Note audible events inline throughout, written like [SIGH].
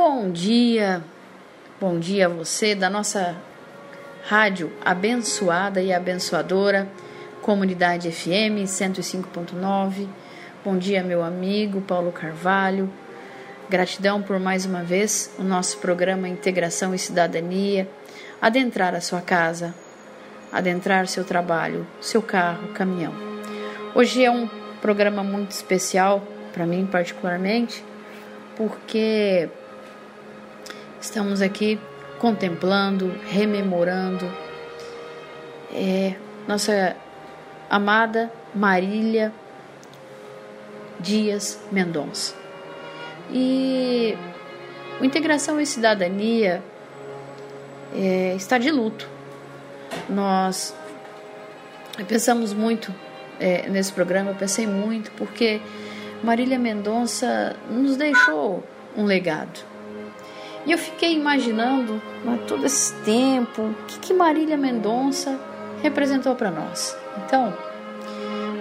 Bom dia, bom dia a você da nossa rádio abençoada e abençoadora, Comunidade FM 105.9. Bom dia, meu amigo Paulo Carvalho. Gratidão por mais uma vez o nosso programa Integração e Cidadania adentrar a sua casa, adentrar seu trabalho, seu carro, caminhão. Hoje é um programa muito especial para mim particularmente, porque estamos aqui contemplando, rememorando é, nossa amada Marília Dias Mendonça. E o Integração e Cidadania é, está de luto. Nós pensamos muito é, nesse programa, eu pensei muito, porque Marília Mendonça nos deixou um legado. E eu fiquei imaginando né, todo esse tempo, o que, que Marília Mendonça representou para nós. Então,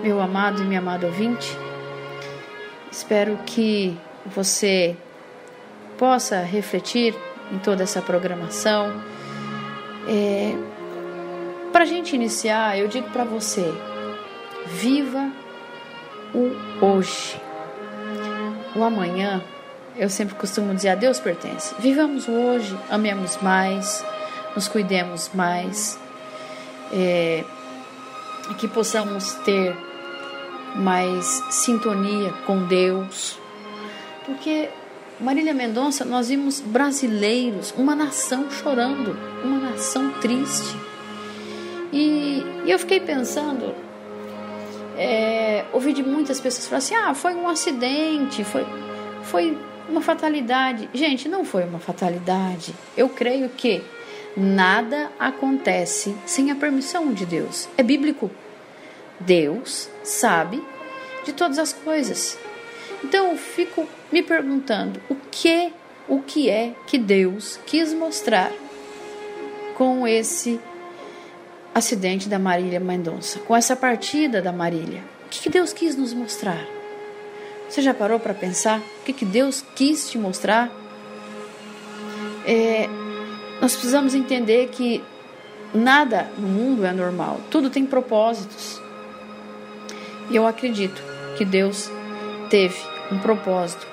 meu amado e minha amada ouvinte, espero que você possa refletir em toda essa programação. É, para a gente iniciar, eu digo para você: viva o hoje. O amanhã, eu sempre costumo dizer, a Deus pertence. Vivamos hoje, amemos mais, nos cuidemos mais, é, que possamos ter mais sintonia com Deus. Porque Marília Mendonça, nós vimos brasileiros, uma nação chorando, uma nação triste. E, e eu fiquei pensando, é, ouvi de muitas pessoas falar assim: ah, foi um acidente, foi, foi uma fatalidade. Gente, não foi uma fatalidade. Eu creio que nada acontece sem a permissão de Deus. É bíblico. Deus sabe de todas as coisas. Então eu fico me perguntando o que, o que é que Deus quis mostrar com esse acidente da Marília Mendonça, com essa partida da Marília. O que, Deus quis nos mostrar? Você já parou para pensar o que, que Deus quis te mostrar? É, nós precisamos entender que nada no mundo é normal, tudo tem propósitos. E eu acredito que Deus teve um propósito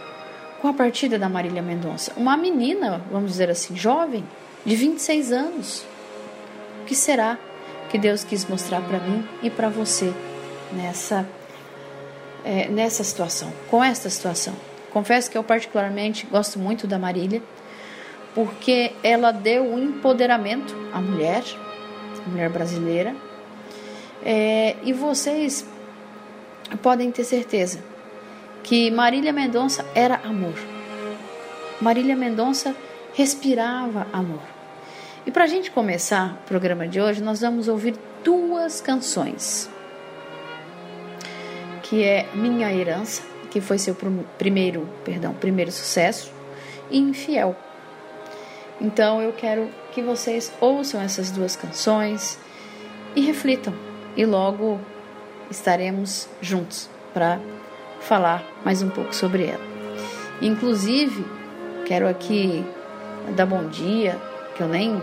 com a partida da Marília Mendonça. Uma menina, vamos dizer assim, jovem, de 26 anos. O que será que Deus quis mostrar para mim e para você nessa, é, nessa situação, com esta situação? Confesso que eu particularmente gosto muito da Marília, porque ela deu um empoderamento à mulher, à mulher brasileira, é, e vocês podem ter certeza que Marília Mendonça era amor. Marília Mendonça respirava amor. E para a gente começar o programa de hoje, nós vamos ouvir duas canções. Que é Minha Herança, que foi seu primeiro, perdão, primeiro sucesso, e Infiel. Então eu quero que vocês ouçam essas duas canções e reflitam. E logo estaremos juntos para falar mais um pouco sobre ela. Inclusive, quero aqui dar bom dia, que eu nem.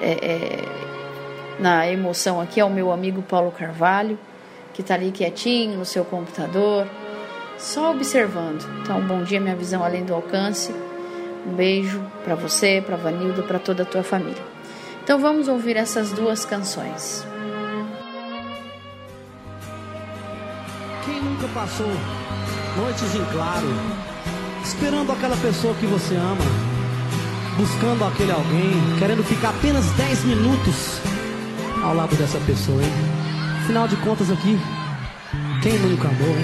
É, é, na emoção aqui, ao meu amigo Paulo Carvalho, que está ali quietinho no seu computador, só observando. Então, bom dia, minha visão além do alcance. Um beijo para você, para Vanilda, para toda a tua família. Então, vamos ouvir essas duas canções. nunca passou noites em claro, esperando aquela pessoa que você ama, buscando aquele alguém, querendo ficar apenas 10 minutos ao lado dessa pessoa, hein? Afinal de contas aqui, quem nunca amou?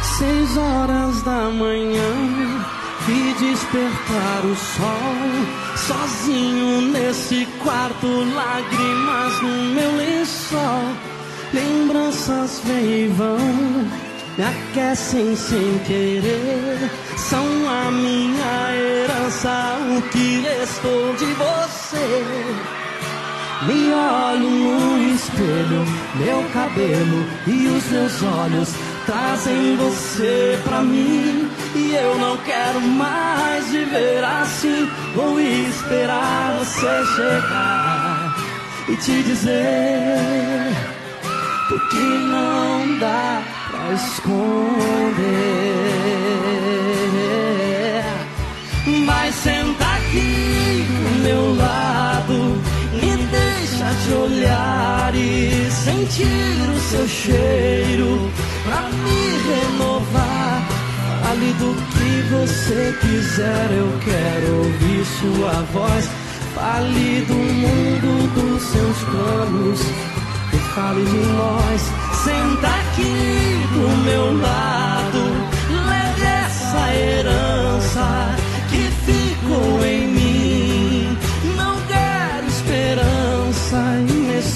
Seis horas da manhã e despertar o sol sozinho nesse quarto, lágrimas no meu lençol. Lembranças vêm e vão, me aquecem sem querer. São a minha herança, o que restou de você. Me olho no espelho, meu cabelo e os meus olhos trazem você pra mim. E eu não quero mais viver assim. Vou esperar você chegar e te dizer o que não dá pra esconder. Vai sentar aqui do meu lado, te olhar e sentir o seu cheiro pra me renovar. Fale do que você quiser, eu quero ouvir sua voz. Fale do mundo dos seus planos e fale de nós. Senta aqui do meu lado, leve essa herança que ficou em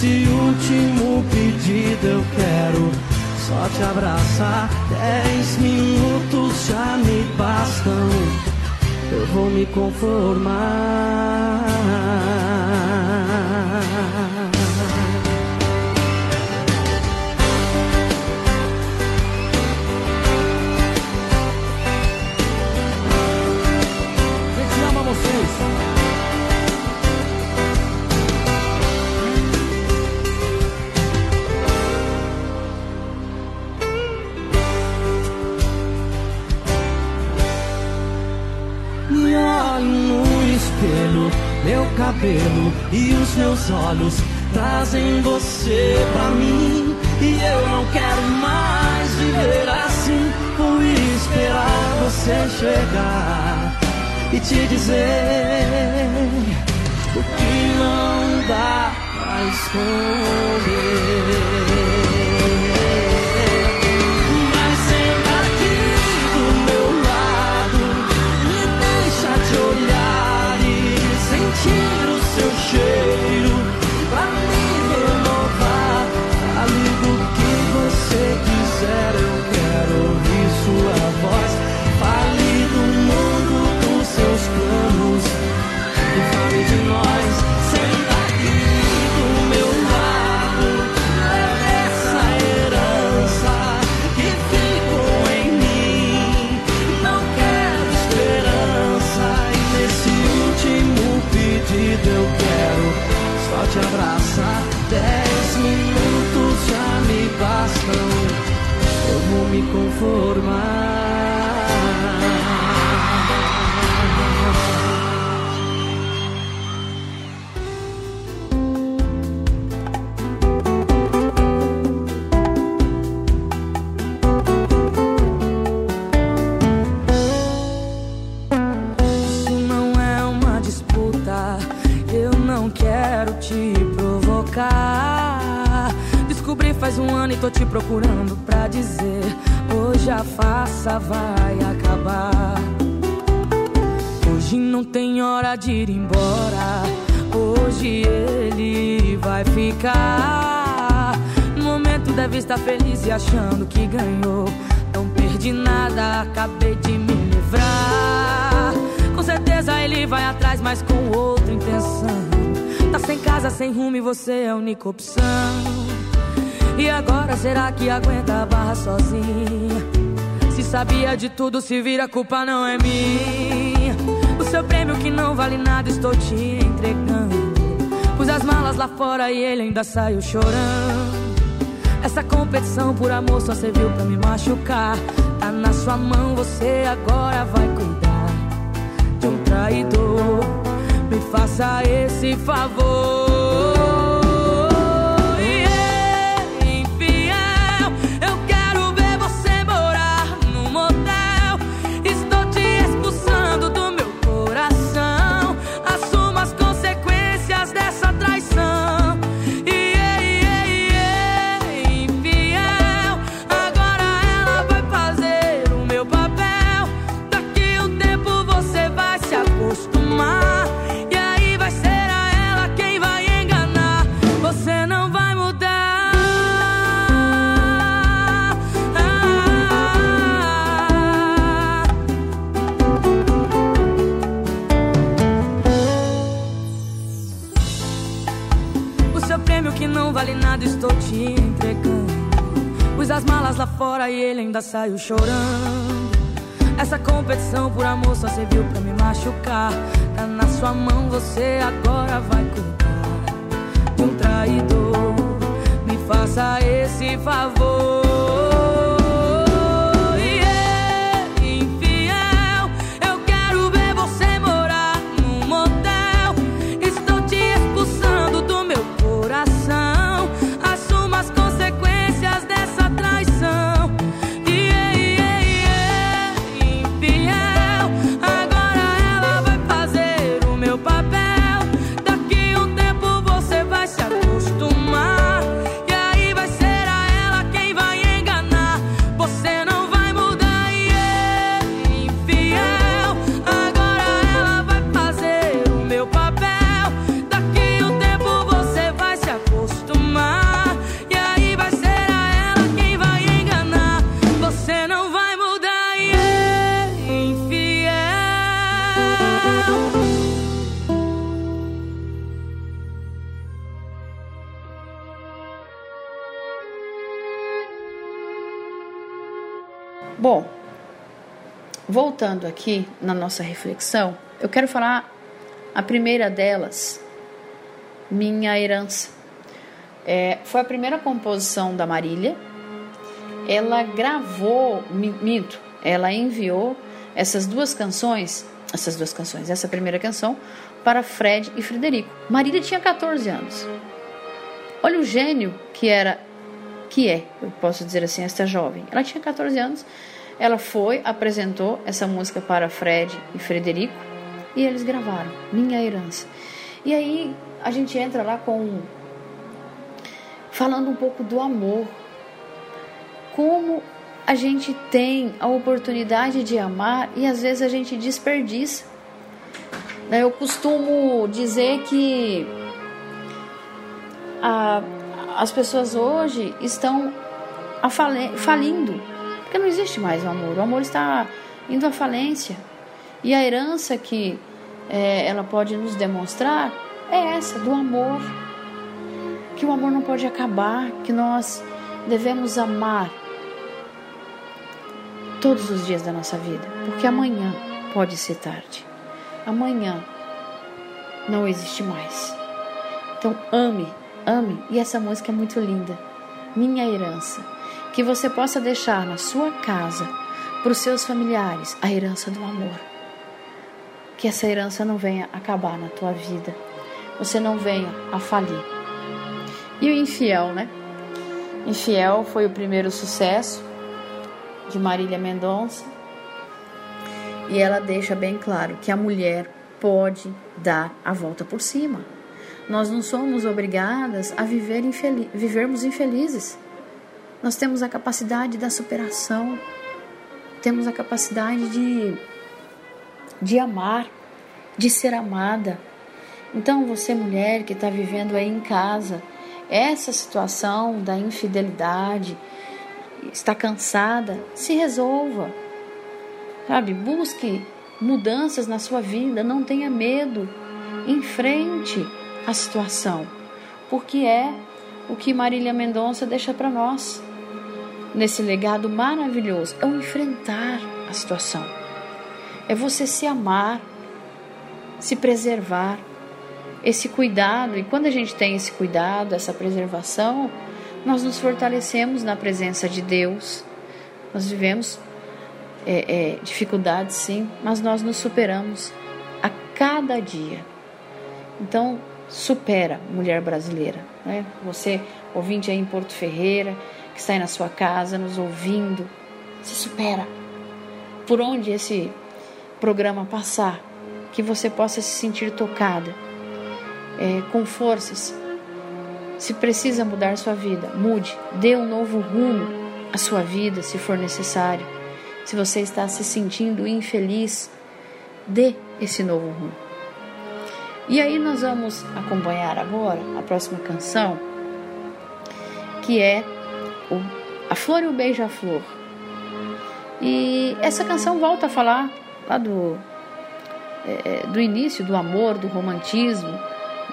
e nesse último pedido eu quero só te abraçar. Dez minutos já me bastam, eu vou me conformar. Meu cabelo e os meus olhos trazem você pra mim. E eu não quero mais viver assim. Vou esperar você chegar e te dizer o que não dá pra esconder. Mas sentir o seu cheiro pra me renovar. Fale do que você quiser, eu quero ouvir sua voz. Fale do mundo dos seus planos e fale de nós. Única opção. E agora será que aguenta a barra sozinha? Se sabia de tudo, se vira, a culpa não é minha. O seu prêmio que não vale nada, estou te entregando. Pus as malas lá fora e ele ainda saiu chorando. Essa competição por amor só serviu pra me machucar. Tá na sua mão, você agora vai cuidar de um traidor. Me faça esse favor. Saiu chorando. Essa competição por amor só serviu pra me machucar. Tá na sua mão, você agora vai cuidar de um traidor. Me faça esse favor. Bom, voltando aqui na nossa reflexão, eu quero falar a primeira delas, Minha Herança. É, foi a primeira composição da Marília. Ela gravou, minto, ela enviou essas duas canções, essas duas canções, essa primeira canção, para Fred e Frederico. Marília tinha 14 anos. Olha o gênio que era que é, eu posso dizer assim, esta jovem. Ela tinha 14 anos, ela foi, apresentou essa música para Fred e Frederico e eles gravaram Minha Herança. E aí a gente entra lá com falando um pouco do amor. Como a gente tem a oportunidade de amar e às vezes a gente desperdiça. Eu costumo dizer que a, as pessoas hoje estão falindo, porque não existe mais o amor. O amor está indo à falência. E a herança que é, ela pode nos demonstrar é essa, do amor. Que o amor não pode acabar, que nós devemos amar todos os dias da nossa vida, porque amanhã pode ser tarde. Amanhã não existe mais. Então ame Ame, e essa música é muito linda. Minha herança. Que você possa deixar na sua casa, para os seus familiares, a herança do amor. Que essa herança não venha acabar na tua vida. Você não venha a falir. E o infiel, né? Infiel foi o primeiro sucesso de Marília Mendonça. E ela deixa bem claro que a mulher pode dar a volta por cima. Nós não somos obrigadas a viver vivermos infelizes. Nós temos a capacidade da superação, temos a capacidade de, de amar, de ser amada. Então, você, mulher que está vivendo aí em casa, essa situação da infidelidade, está cansada, se resolva. Sabe? Busque mudanças na sua vida, não tenha medo. Enfrente a situação, porque é o que Marília Mendonça deixa para nós nesse legado maravilhoso: é o enfrentar a situação, é você se amar, se preservar, esse cuidado. E quando a gente tem esse cuidado, essa preservação, nós nos fortalecemos na presença de Deus. Nós vivemos é, é, dificuldades, sim, mas nós nos superamos a cada dia. Então, supera mulher brasileira. Né? Você, ouvinte aí em Porto Ferreira, que está aí na sua casa nos ouvindo, se supera. Por onde esse programa passar, que você possa se sentir tocada, é, com forças. Se precisa mudar sua vida, mude, dê um novo rumo à sua vida, se for necessário. Se você está se sentindo infeliz, dê esse novo rumo. E aí nós vamos acompanhar agora a próxima canção, que é o, A Flor e o Beija-Flor. E essa canção volta a falar lá do, é, é do início, do amor, do romantismo,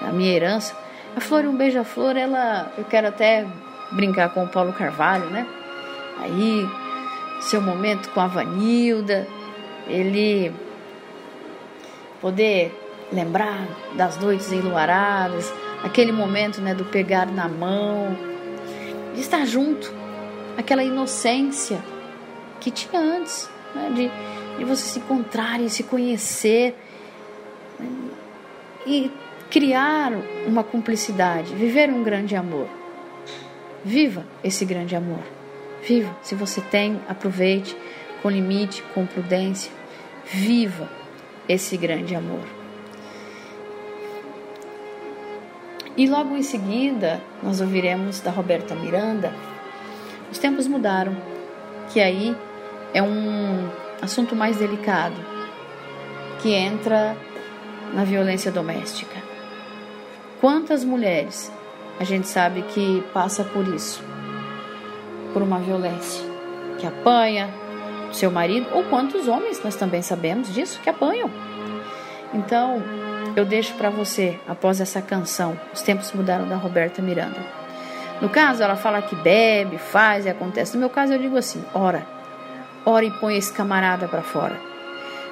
a minha herança. A Flor e um Beija-Flor, ela, eu quero até brincar com o Paulo Carvalho, né? aí seu momento com a Vanilda, ele poder lembrar das noites enluaradas, aquele momento né, do pegar na mão, de estar junto, aquela inocência que tinha antes, né, de, de você se encontrar e se conhecer né, e criar uma cumplicidade, viver um grande amor. Viva esse grande amor. Viva. Se você tem, aproveite com limite, com prudência. Viva esse grande amor. E logo em seguida, nós ouviremos da Roberta Miranda. Os tempos mudaram, que aí é um assunto mais delicado, que entra na violência doméstica. Quantas mulheres a gente sabe que passa por isso, por uma violência, que apanha seu marido, ou quantos homens nós também sabemos disso que apanham. Então, eu deixo para você, após essa canção, Os Tempos Mudaram da Roberta Miranda. No caso, ela fala que bebe, faz e acontece. No meu caso, eu digo assim: ora, ora e põe esse camarada para fora.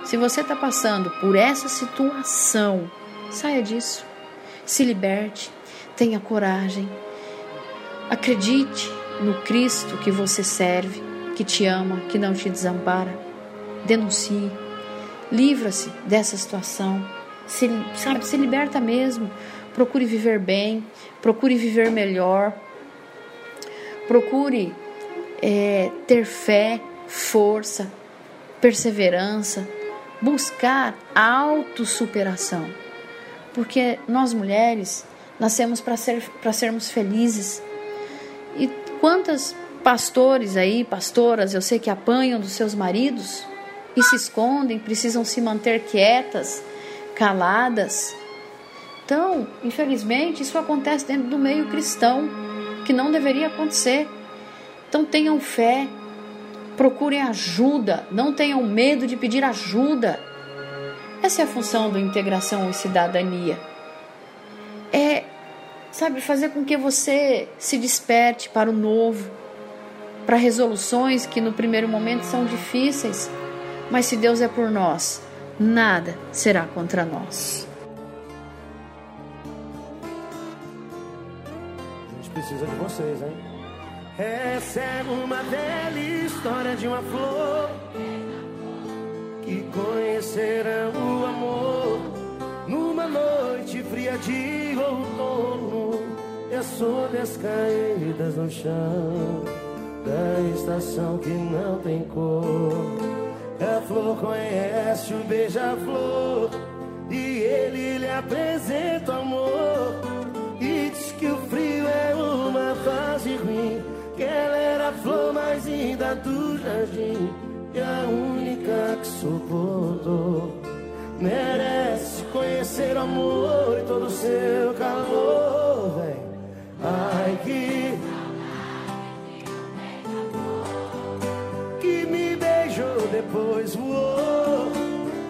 Se você está passando por essa situação, saia disso, se liberte, tenha coragem, acredite no Cristo que você serve, que te ama, que não te desampara. Denuncie, livra-se dessa situação se, sabe, se liberta mesmo. Procure viver bem, procure viver melhor, procure é, ter fé, força, perseverança, buscar autossuperação. Porque nós mulheres nascemos para ser, sermos felizes. E quantas pastores aí, pastoras, eu sei que apanham dos seus maridos e se escondem, precisam se manter quietas, caladas. Então, infelizmente, isso acontece dentro do meio cristão, que não deveria acontecer. Então, tenham fé, procurem ajuda, não tenham medo de pedir ajuda. Essa é a função do integração e cidadania. É, sabe, fazer com que você se desperte para o novo, para resoluções que no primeiro momento são difíceis, mas se Deus é por nós, nada será contra nós. A gente precisa de vocês, hein? Essa é uma velha história de uma flor que conhecerão o amor numa noite fria de outono e as caídas no chão da estação que não tem cor. A flor conhece o beija-flor e ele lhe apresenta o amor. E diz que o frio é uma fase ruim, que ela era a flor mais linda do jardim e a única que suportou. Merece conhecer o amor e todo o seu calor, véi. Ai que depois voou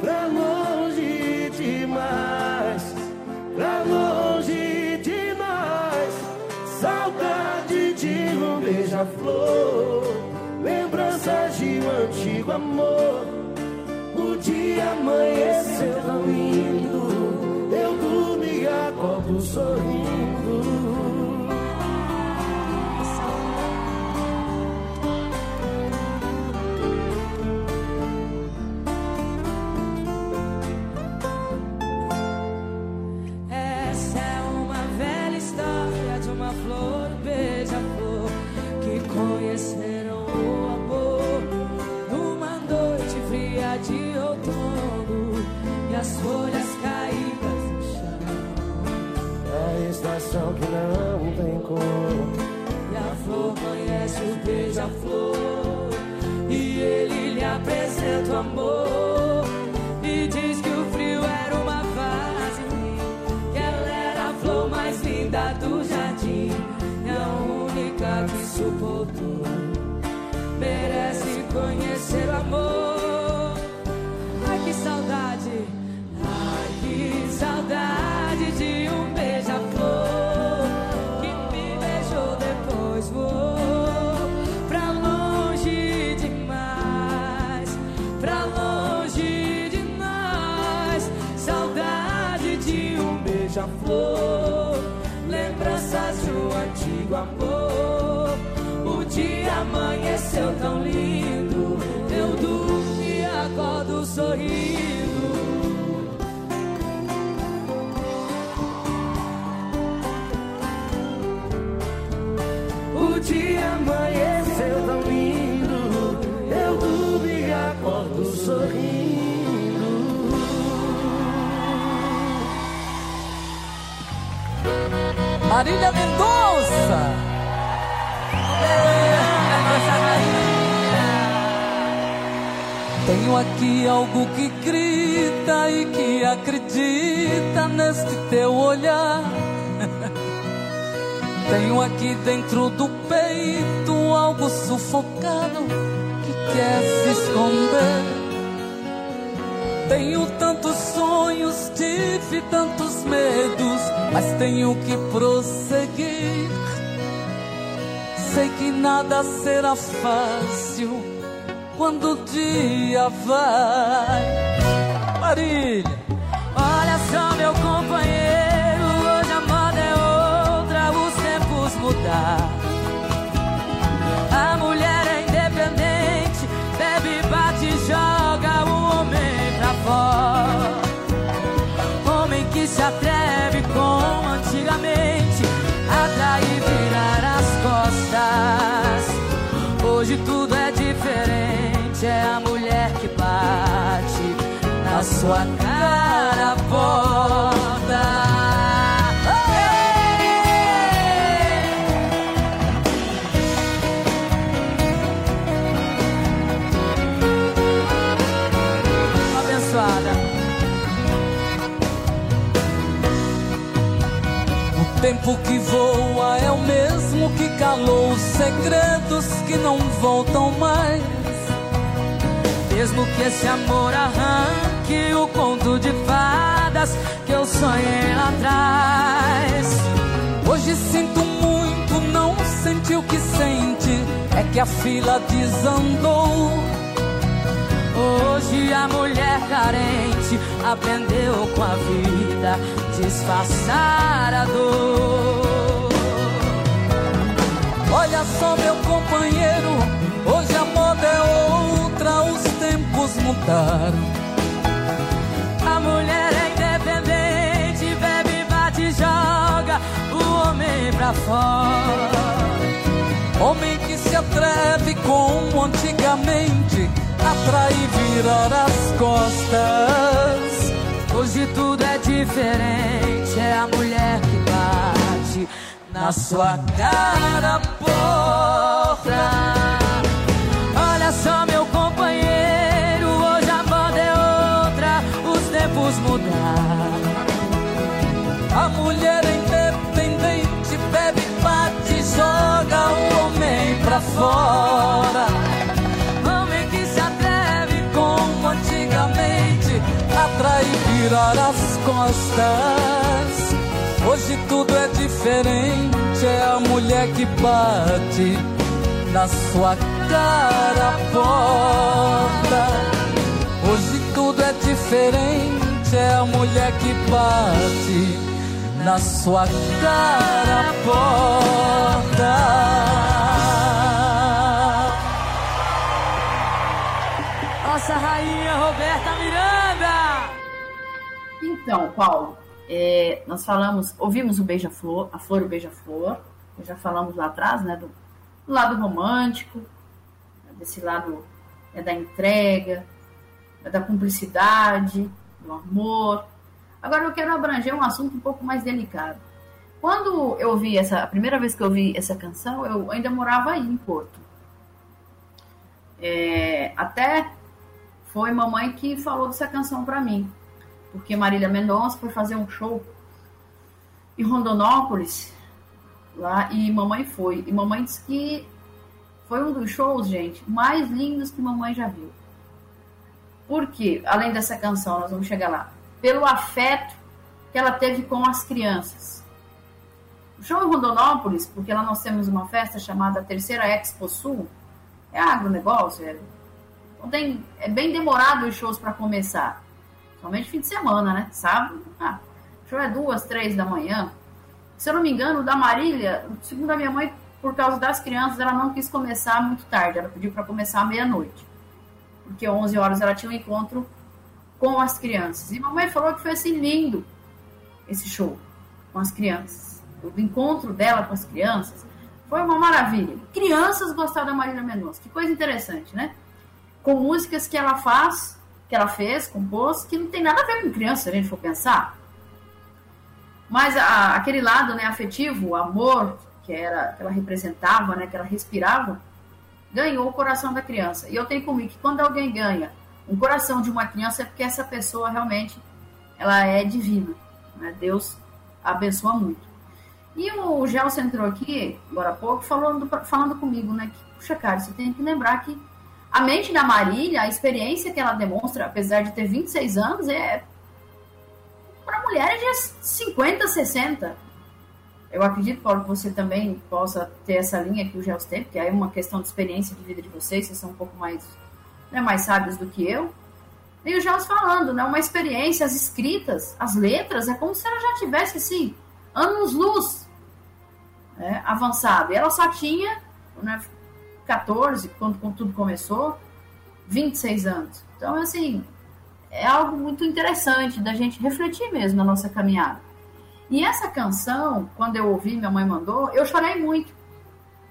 pra longe demais, pra longe demais. Saudade de um beija-flor, lembranças de um antigo amor. O dia amanheceu tão lindo, eu dormi acordo sorrindo. Estação que não tem cor. E a flor conhece o beija-flor. E ele lhe apresenta o amor. E diz que o frio era uma fase. Que ela era a flor mais linda do jardim. E a única que suportou. Merece conhecer o amor. Amanheceu tão lindo, eu durmo e acordo sorrindo. O dia amanheceu tão lindo, eu durmo e acordo sorrindo. Marília Mendonça. Tenho aqui algo que grita e que acredita neste teu olhar. [LAUGHS] Tenho aqui dentro do peito algo sufocado que quer se esconder. Tenho tantos sonhos, tive tantos medos, mas tenho que prosseguir. Sei que nada será fácil quando o dia vai. Marília, olha só, meu companheiro, hoje a moda é outra, os tempos mudaram. A mulher é independente, bebe, bate joga o homem pra fora. Homem que se atreve como antigamente, atrair virar as costas. Hoje tudo é diferente, é a mulher que bate na sua cara a porta. Abençoada. O tempo que voa é o mesmo que calou os segredos que não voltam mais. Mesmo que esse amor arranque o conto de fadas que eu sonhei lá atrás. Hoje sinto muito, não senti o que sente. É que a fila desandou. Hoje a mulher carente aprendeu com a vida disfarçar a dor. Olha só, meu companheiro, mudaram. A mulher é independente, bebe, bate joga o homem pra fora. Homem que se atreve como antigamente, atrai virar as costas. Hoje tudo é diferente, é a mulher que bate na sua cara porta. Fora. Homem que se atreve como antigamente, atrai e virar as costas. Hoje tudo é diferente, é a mulher que bate na sua cara a porta. Hoje tudo é diferente, é a mulher que bate na sua cara a porta. Nossa rainha Roberta Miranda! Então, Paulo, é, nós falamos, ouvimos o Beija-Flor, a Flor o Beija-Flor, já falamos lá atrás, né, do, do lado romântico, desse lado é, da entrega, é da cumplicidade, do amor. Agora eu quero abranger um assunto um pouco mais delicado. Quando eu ouvi essa, a primeira vez que eu ouvi essa canção, eu ainda morava aí em Porto. É, até foi mamãe que falou dessa canção para mim, porque Marília Mendonça foi fazer um show em Rondonópolis lá e mamãe foi. E mamãe disse que foi um dos shows, gente, mais lindos que mamãe já viu. Por quê? Além dessa canção, nós vamos chegar lá. Pelo afeto que ela teve com as crianças. O show em Rondonópolis, porque lá nós temos uma festa chamada Terceira Expo Sul, é agronegócio, é, tem, é bem demorado os shows para começar. Somente fim de semana, né? Sábado, ah, show é duas, três da manhã. Se eu não me engano, o da Marília, segundo a minha mãe, por causa das crianças, ela não quis começar muito tarde. Ela pediu para começar à meia-noite. Porque 11 horas ela tinha um encontro com as crianças. E mamãe falou que foi assim lindo esse show com as crianças. O encontro dela com as crianças foi uma maravilha. Crianças gostaram da Marília Mendonça. Que coisa interessante, né? Com músicas que ela faz, que ela fez, compôs, que não tem nada a ver com criança, se a gente for pensar. Mas a, aquele lado né, afetivo, o amor que, era, que ela representava, né, que ela respirava, ganhou o coração da criança. E eu tenho comigo que quando alguém ganha um coração de uma criança é porque essa pessoa realmente ela é divina. Né? Deus abençoa muito. E o Gelson entrou aqui, agora há pouco, falando, falando comigo, né? Que, puxa, cara, você tem que lembrar que a mente da Marília, a experiência que ela demonstra, apesar de ter 26 anos, é para mulheres de 50, 60. Eu acredito, que você também possa ter essa linha que o Gelson tem, porque aí é uma questão de experiência de vida de vocês, vocês são um pouco mais, né, mais sábios do que eu. E o Gelson falando, né, uma experiência, as escritas, as letras, é como se ela já tivesse, assim, anos-luz né, avançado. E ela só tinha né, 14, quando, quando tudo começou, 26 anos. Então, assim, é algo muito interessante da gente refletir mesmo na nossa caminhada. E essa canção, quando eu ouvi, minha mãe mandou, eu chorei muito.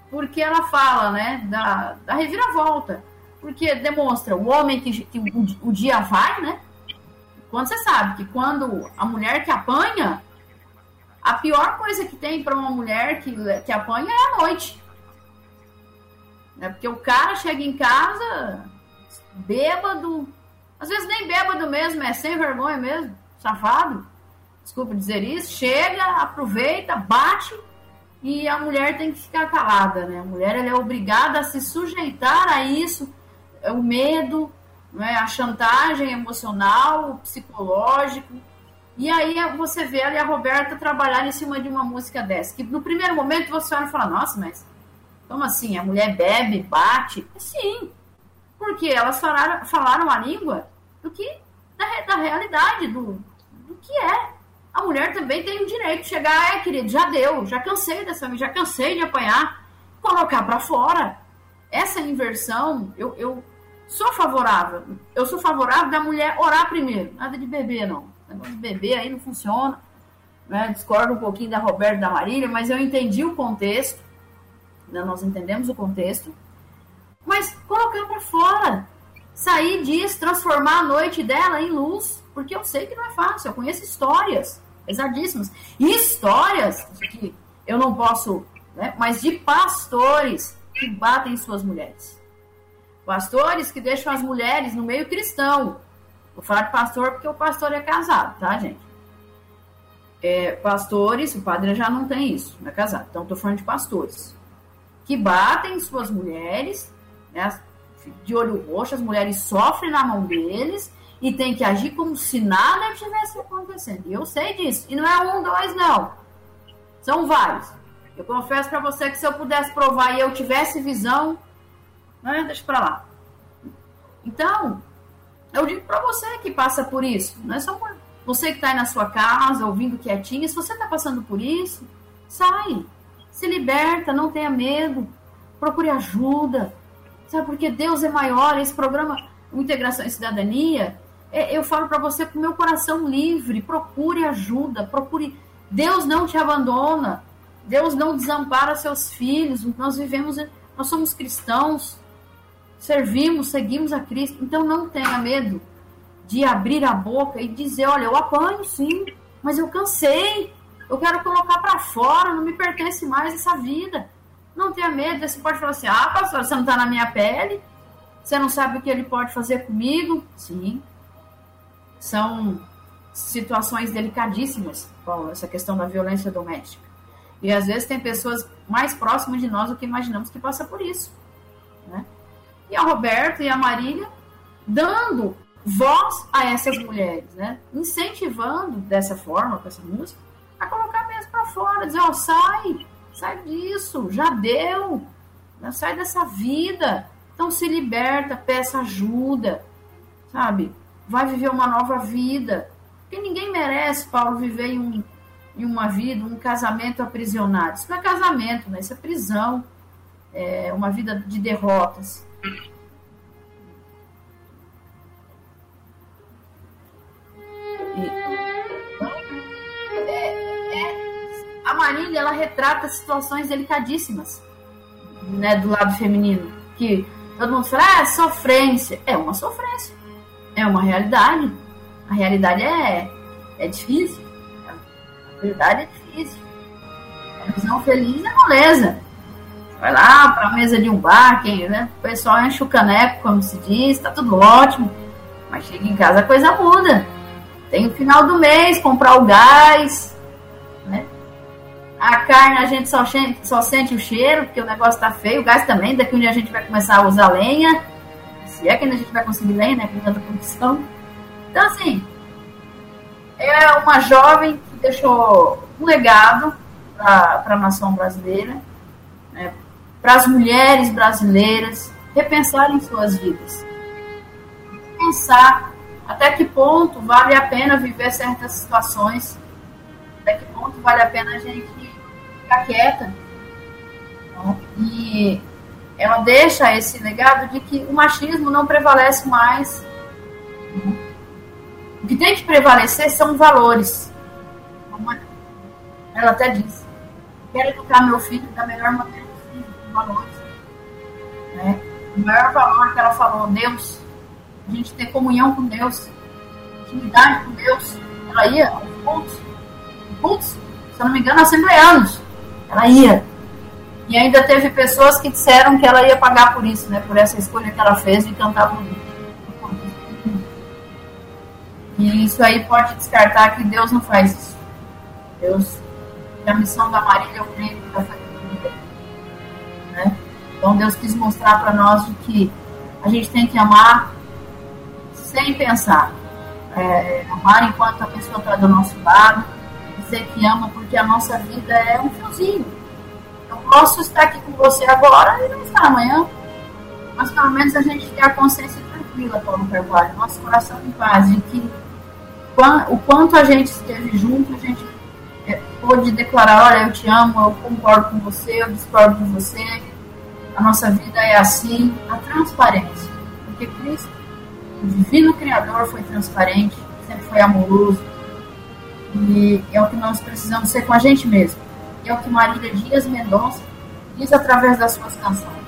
Porque ela fala, né, da, da reviravolta. Porque demonstra o homem que, que o, o dia vai, né? Quando você sabe que quando a mulher que apanha, a pior coisa que tem para uma mulher que, que apanha é a noite. Né? Porque o cara chega em casa bêbado, às vezes nem bêbado mesmo, é sem vergonha mesmo, safado. Desculpa dizer isso. Chega, aproveita, bate e a mulher tem que ficar calada, né? A mulher ela é obrigada a se sujeitar a isso, é o medo, né? a chantagem emocional, psicológico e aí você vê ali a Roberta trabalhar em cima de uma música dessa. Que no primeiro momento você olha e fala, nossa, mas como assim? A mulher bebe, bate? Sim. Porque elas falaram, falaram a língua do que da, da realidade, do, do que é. A mulher também tem o direito de chegar, é, querido, já deu, já cansei dessa, já cansei de apanhar, colocar para fora. Essa inversão, eu, eu sou favorável. Eu sou favorável da mulher orar primeiro, nada de beber, não negócio de bebê aí não funciona. Né? Discordo um pouquinho da Roberta da Marília, mas eu entendi o contexto. Né? Nós entendemos o contexto. Mas colocar para fora. Sair disso, transformar a noite dela em luz. Porque eu sei que não é fácil. Eu conheço histórias pesadíssimas. E histórias que eu não posso, né? mas de pastores que batem suas mulheres. Pastores que deixam as mulheres no meio cristão Vou falar de pastor porque o pastor é casado, tá, gente? É, pastores, o padre já não tem isso, não é casado. Então, estou falando de pastores que batem suas mulheres, né, de olho roxo, as mulheres sofrem na mão deles e tem que agir como se nada estivesse acontecendo. E eu sei disso. E não é um, dois, não. São vários. Eu confesso para você que se eu pudesse provar e eu tivesse visão, né, deixa para lá. Então, eu digo para você que passa por isso, não é só você que está aí na sua casa ouvindo quietinho. Se você está passando por isso, sai, se liberta, não tenha medo, procure ajuda, sabe? Porque Deus é maior. Esse programa, Integração e Cidadania, é, eu falo para você com meu coração livre, procure ajuda, procure. Deus não te abandona, Deus não desampara seus filhos. Nós vivemos, nós somos cristãos servimos, seguimos a Cristo. Então não tenha medo de abrir a boca e dizer: olha, eu apanho sim, mas eu cansei, eu quero colocar para fora, não me pertence mais essa vida. Não tenha medo. Você pode falar assim: ah, pastor, você não está na minha pele, você não sabe o que ele pode fazer comigo. Sim, são situações delicadíssimas, Paulo, essa questão da violência doméstica. E às vezes tem pessoas mais próximas de nós do que imaginamos que passa por isso. Né? e a Roberta e a Marília dando voz a essas mulheres, né? Incentivando dessa forma, com essa música, a colocar mesmo para fora, dizer, ó, oh, sai, sai disso, já deu, né? sai dessa vida. Então se liberta, peça ajuda, sabe? Vai viver uma nova vida. Porque ninguém merece, Paulo, viver em, um, em uma vida, um casamento aprisionado. Isso não é casamento, né? Isso é prisão. É uma vida de derrotas. Marília, ela retrata situações delicadíssimas, né, do lado feminino, que todo mundo fala, ah, é sofrência. É uma sofrência. É uma realidade. A realidade é, é difícil. A verdade é difícil. A visão feliz é moleza. Vai lá para a mesa de um bar, quem, né? o pessoal enche o caneco, como se diz, tá tudo ótimo. Mas chega em casa a coisa muda. Tem o final do mês, comprar o gás, né? A carne a gente só, só sente o cheiro, porque o negócio tá feio. O gás também, daqui um dia a gente vai começar a usar lenha. Se é que a gente vai conseguir lenha, né? Com tanta produção. Então, assim, é uma jovem que deixou um legado para a nação brasileira, né, para as mulheres brasileiras repensarem suas vidas. Pensar até que ponto vale a pena viver certas situações, até que ponto vale a pena a gente ficar quieta. E ela deixa esse legado de que o machismo não prevalece mais. O que tem que prevalecer são valores. Ela até diz: quero educar meu filho da melhor maneira possível, com valores. Né? O maior valor que ela falou, Deus, a gente ter comunhão com Deus, intimidade com Deus. Ela ia aos cultos, se eu não me engano, assembleanos. Ela ia. E ainda teve pessoas que disseram que ela ia pagar por isso, né? Por essa escolha que ela fez de cantar bonito. E isso aí pode descartar que Deus não faz isso. Deus, a missão da Marília é o que vai fazer né? Então Deus quis mostrar para nós de que a gente tem que amar sem pensar. É, amar enquanto a pessoa está do nosso lado, dizer que ama porque a nossa vida é um fiozinho. Eu posso estar aqui com você agora e não estar amanhã, mas pelo menos a gente tem a consciência tranquila, Paulo Carvalho, nosso coração em paz, de que o quanto a gente esteve junto, a gente é, pôde declarar, olha, eu te amo, eu concordo com você, eu discordo de você, a nossa vida é assim, a transparência, porque Cristo, o divino Criador, foi transparente, sempre foi amoroso, e é o que nós precisamos ser com a gente mesmo é o que Marília Dias Mendonça diz através das suas canções.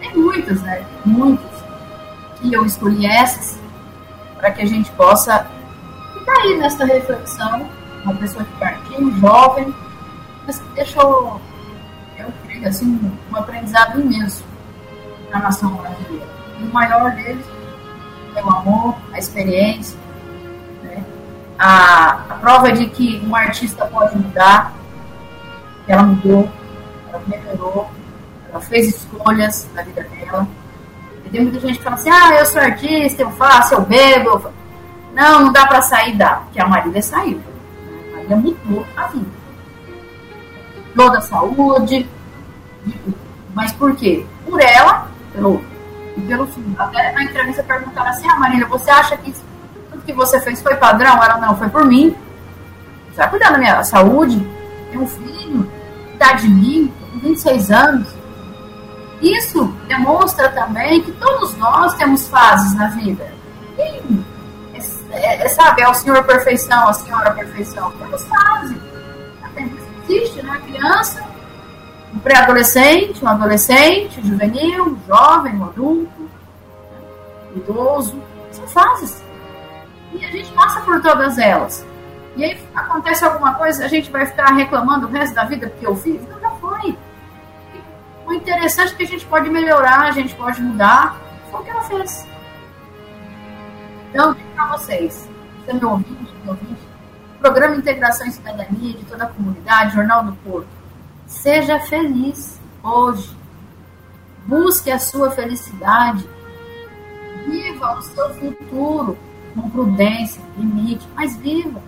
Tem muitas, né? Muitas. E eu escolhi essas para que a gente possa ficar aí nessa reflexão. Uma pessoa que partiu, jovem, mas que deixou, eu creio, assim, um aprendizado imenso na nação brasileira. E o maior deles é o amor, a experiência? A, a prova de que um artista pode mudar, ela mudou, ela melhorou, ela fez escolhas na vida dela. E tem muita gente que fala assim, ah, eu sou artista, eu faço, eu bebo. Não, não dá para sair, dá, porque a Marília saiu. A Marília mudou a vida. Mudou da saúde, mas por quê? Por ela, pelo, pelo filho. Até na entrevista perguntaram assim, ah, Marília, você acha que que você fez foi padrão? Ela, não, foi por mim. Você vai cuidar da minha saúde? Tem um filho, idade mim, com 26 anos. Isso demonstra também que todos nós temos fases na vida. E, é, é, sabe, é o Senhor Perfeição, a Senhora Perfeição. Temos fases. Existe, né? Criança, um pré-adolescente, um adolescente, um juvenil, um jovem, um adulto, um idoso. São fases. E a gente passa por todas elas. E aí acontece alguma coisa, a gente vai ficar reclamando o resto da vida porque eu fiz? Não, já foi. O interessante é que a gente pode melhorar, a gente pode mudar. Foi o que ela fez. Então, digo para vocês, você me ouvinte, me ouvinte, Programa Integração e Cidadania de toda a comunidade, Jornal do Porto. Seja feliz hoje. Busque a sua felicidade. Viva o seu futuro com prudência, limite, mas viva.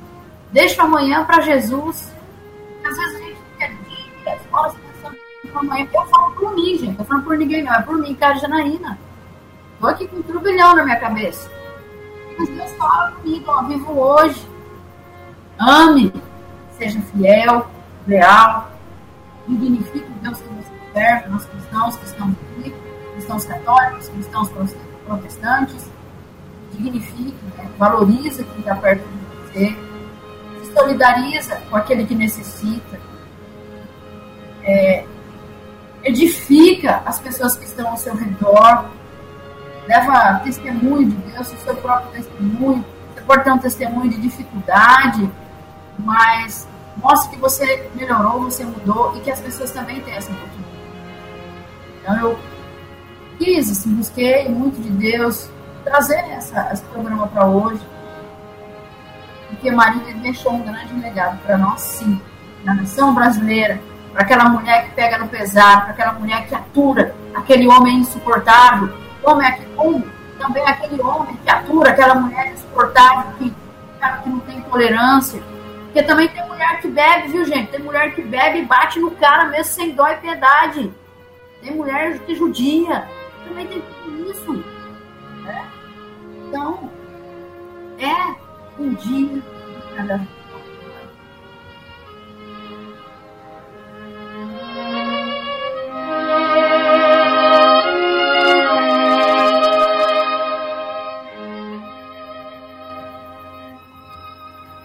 Deixa amanhã para Jesus. Às vezes a gente fica dias, horas pensando no amanhã. Eu falo por mim, gente. Eu falo por ninguém, não. É por mim, cara Janaína. Tô aqui com um turbilhão na minha cabeça. Mas Deus fala comigo, ó, vivo hoje. ame, seja fiel, leal, dignifique o Deus que você serve, nós cristãos, cristãos aqui, cristãos católicos, cristãos protestantes, dignifique, valoriza quem está perto de você, se solidariza com aquele que necessita, é, edifica as pessoas que estão ao seu redor, leva testemunho de Deus, o seu próprio testemunho, você pode ter um testemunho de dificuldade, mas mostre que você melhorou, você mudou e que as pessoas também têm essa oportunidade. Então eu quis, assim, busquei muito de Deus trazer essa, esse programa para hoje, porque Maria deixou um grande legado para nós, sim, na nação brasileira, para aquela mulher que pega no pesado, para aquela mulher que atura aquele homem insuportável, homem aqui, um, também aquele homem que atura aquela mulher insuportável, que, que não tem tolerância. Porque também tem mulher que bebe, viu, gente? Tem mulher que bebe e bate no cara mesmo sem dó e piedade. Tem mulher que judia. Também tem tudo isso. Então, é um dia de cada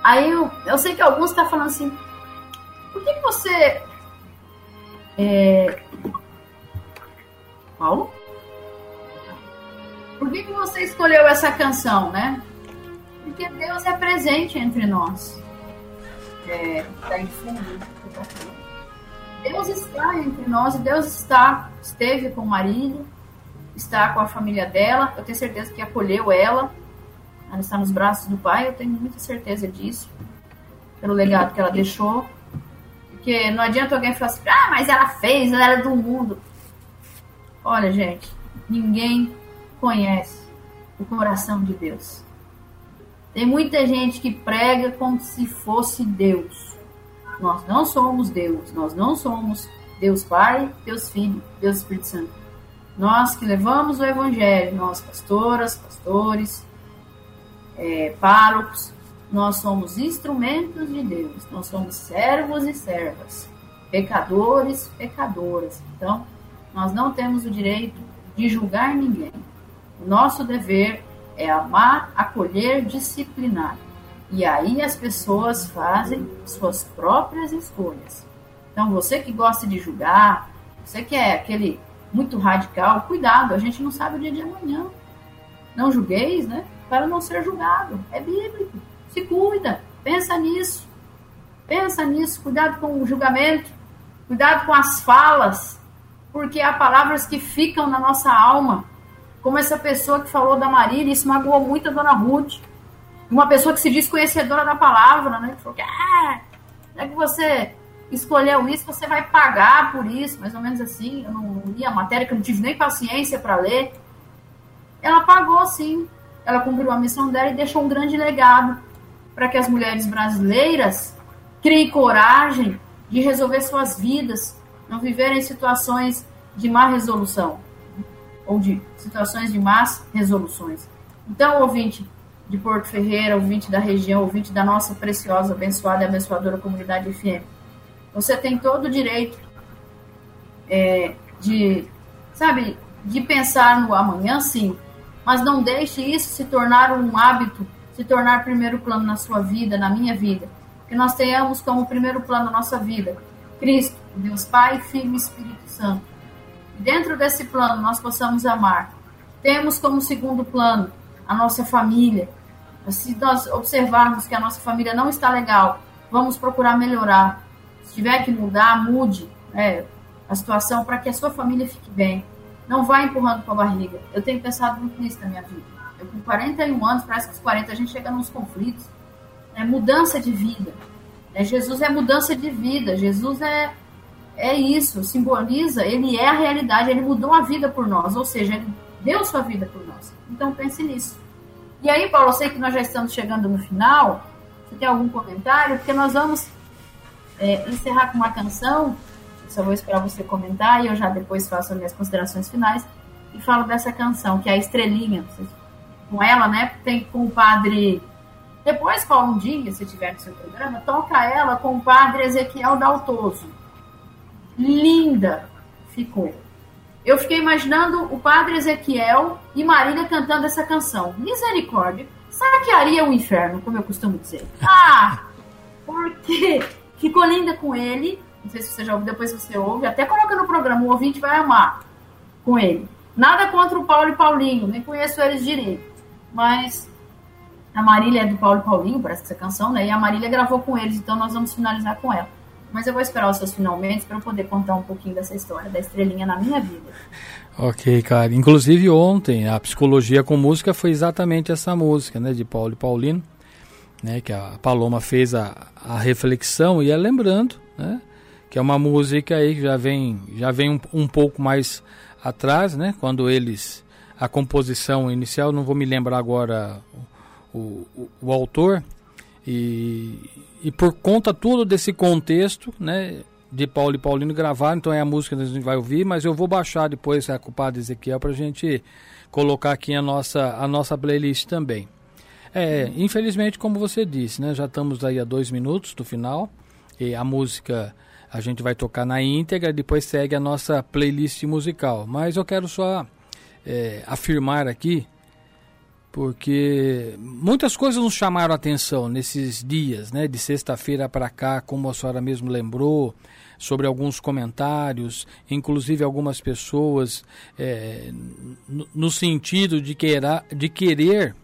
Aí eu, eu sei que alguns estão tá falando assim, por que, que você. É... Paulo? Por que, que você escolheu essa canção, né? Porque Deus é presente entre nós. É, tá em fundo. Deus está entre nós e Deus está, esteve com Marília, está com a família dela. Eu tenho certeza que acolheu ela ela está nos braços do Pai, eu tenho muita certeza disso, pelo legado que ela deixou. Porque não adianta alguém falar assim, ah, mas ela fez, ela era do mundo. Olha, gente, ninguém conhece o coração de Deus. Tem muita gente que prega como se fosse Deus. Nós não somos Deus, nós não somos Deus Pai, Deus Filho, Deus Espírito Santo. Nós que levamos o Evangelho, nós pastoras, pastores, é, párocos, nós somos instrumentos de Deus, nós somos servos e servas, pecadores, pecadoras. Então, nós não temos o direito de julgar ninguém. Nosso dever é amar, acolher, disciplinar. E aí as pessoas fazem suas próprias escolhas. Então, você que gosta de julgar, você que é aquele muito radical, cuidado, a gente não sabe o dia de amanhã. Não julgueis, né? para não ser julgado. É bíblico. Se cuida, pensa nisso. Pensa nisso, cuidado com o julgamento, cuidado com as falas, porque há palavras que ficam na nossa alma. Como essa pessoa que falou da Marília, isso magoou muito a dona Ruth. Uma pessoa que se diz conhecedora da palavra, né? Que falou que ah, é que você escolheu isso, você vai pagar por isso, mais ou menos assim. Eu não li a matéria, que eu não tive nem paciência para ler. Ela pagou sim, ela cumpriu a missão dela e deixou um grande legado para que as mulheres brasileiras criem coragem de resolver suas vidas, não viverem situações de má resolução ou de situações de más resoluções. Então, ouvinte de Porto Ferreira, ouvinte da região, ouvinte da nossa preciosa, abençoada e abençoadora comunidade FM, você tem todo o direito é, de, sabe, de pensar no amanhã, sim, mas não deixe isso se tornar um hábito, se tornar primeiro plano na sua vida, na minha vida. Que nós tenhamos como primeiro plano na nossa vida Cristo, Deus Pai, Filho e Espírito Santo. Dentro desse plano nós possamos amar. Temos como segundo plano a nossa família. Se nós observarmos que a nossa família não está legal, vamos procurar melhorar. Se tiver que mudar, mude é, a situação para que a sua família fique bem. Não vai empurrando com a barriga. Eu tenho pensado muito nisso na minha vida. Eu com 41 anos, parece que os 40 a gente chega nos conflitos. É mudança de vida. É, Jesus é mudança de vida. Jesus é, é isso, simboliza, ele é a realidade, ele mudou a vida por nós, ou seja, ele deu sua vida por nós. Então pense nisso. E aí, Paulo, eu sei que nós já estamos chegando no final. Você tem algum comentário? Porque nós vamos é, encerrar com uma canção só vou esperar você comentar e eu já depois faço as minhas considerações finais e falo dessa canção, que é a Estrelinha. Com ela, né? Tem com o padre Depois, Paulo, um dia, se tiver no seu programa, toca ela com o padre Ezequiel Daltoso. Linda ficou. Eu fiquei imaginando o padre Ezequiel e Marília cantando essa canção. Misericórdia. Saquearia o inferno, como eu costumo dizer. Ah! Porque ficou linda com ele. Não sei se você já ouviu, depois você ouve. Até coloca no programa, o ouvinte vai amar com ele. Nada contra o Paulo e Paulinho, nem conheço eles direito. Mas a Marília é do Paulo e Paulinho, parece essa canção, né? E a Marília gravou com eles, então nós vamos finalizar com ela. Mas eu vou esperar os seus finalmente para eu poder contar um pouquinho dessa história da estrelinha na minha vida. Ok, cara. Inclusive ontem a psicologia com música foi exatamente essa música, né, de Paulo e Paulino, né, que a Paloma fez a, a reflexão e é lembrando, né, que é uma música aí que já vem já vem um, um pouco mais atrás, né, quando eles a composição inicial, não vou me lembrar agora o, o, o autor e, e por conta tudo desse contexto, né, de Paulo e Paulino gravaram, então é a música que a gente vai ouvir, mas eu vou baixar depois a culpada Ezequiel para a gente colocar aqui a nossa, a nossa playlist também. É, infelizmente, como você disse, né, já estamos aí a dois minutos do final e a música a gente vai tocar na íntegra, depois segue a nossa playlist musical. Mas eu quero só é, afirmar aqui porque muitas coisas nos chamaram a atenção nesses dias, né, de sexta-feira para cá, como a senhora mesmo lembrou, sobre alguns comentários, inclusive algumas pessoas é, no, sentido de, queira, de querer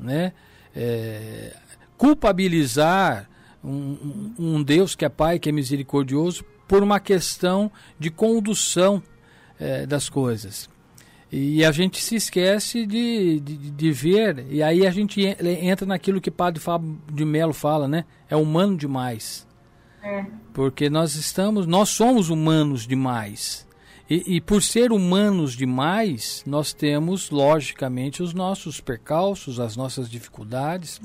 né, é, culpabilizar um, um, Deus que é Pai, que é misericordioso, por uma questão de condução é, das coisas. E a gente se esquece de, de, de, ver, e aí a gente entra naquilo que Padre Fábio de Melo fala, né? É humano demais. É. Porque nós estamos, nós somos humanos demais. E, e, por ser humanos demais, nós temos, logicamente, os nossos percalços, as nossas dificuldades.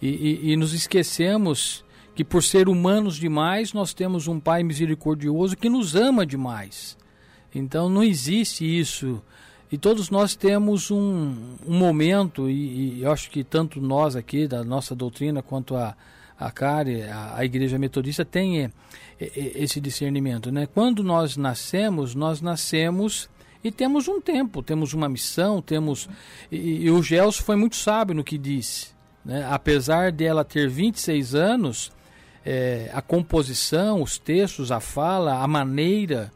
E, e, e nos esquecemos que por ser humanos demais, nós temos um Pai misericordioso que nos ama demais. Então não existe isso e todos nós temos um, um momento, e, e, eu acho que tanto nós aqui, da nossa doutrina, quanto a, a CARE, a, a Igreja Metodista, tem é, é, esse discernimento. Né? Quando nós nascemos, nós nascemos e temos um tempo, temos uma missão, temos. E, e o Gelson foi muito sábio no que disse. Né? Apesar dela ter 26 anos, é, a composição, os textos, a fala, a maneira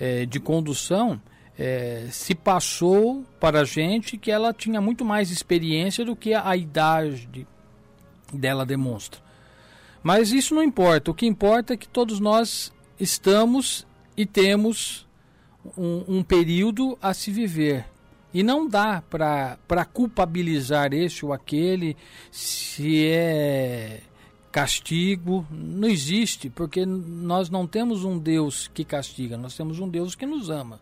é, de condução é, se passou para a gente que ela tinha muito mais experiência do que a, a idade dela demonstra. Mas isso não importa. O que importa é que todos nós estamos e temos um, um período a se viver. E não dá para culpabilizar esse ou aquele se é castigo. Não existe, porque nós não temos um Deus que castiga, nós temos um Deus que nos ama.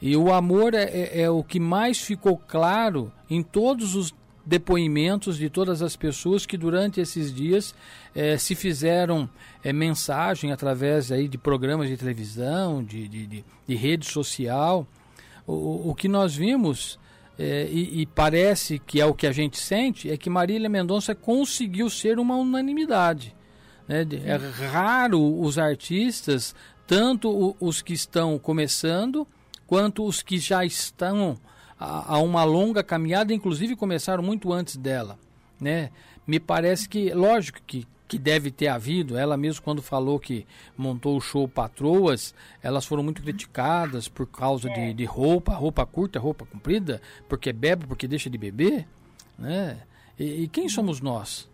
E o amor é, é, é, o que mais ficou claro em todos os depoimentos de todas as pessoas que durante esses dias é, se fizeram é, mensagem através aí de programas de televisão, de, de, de, de rede social. O, o que nós vimos, é, e, e, parece que é o que a gente sente, é que Marília Mendonça conseguiu ser uma unanimidade. Né? É raro os artistas, tanto os que estão começando quanto os que já estão a, a uma longa caminhada, inclusive começaram muito antes dela, né? Me parece que, lógico que que deve ter havido. Ela mesmo quando falou que montou o show Patroas, elas foram muito criticadas por causa de, de roupa, roupa curta, roupa comprida, porque bebe, porque deixa de beber, né? E, e quem somos nós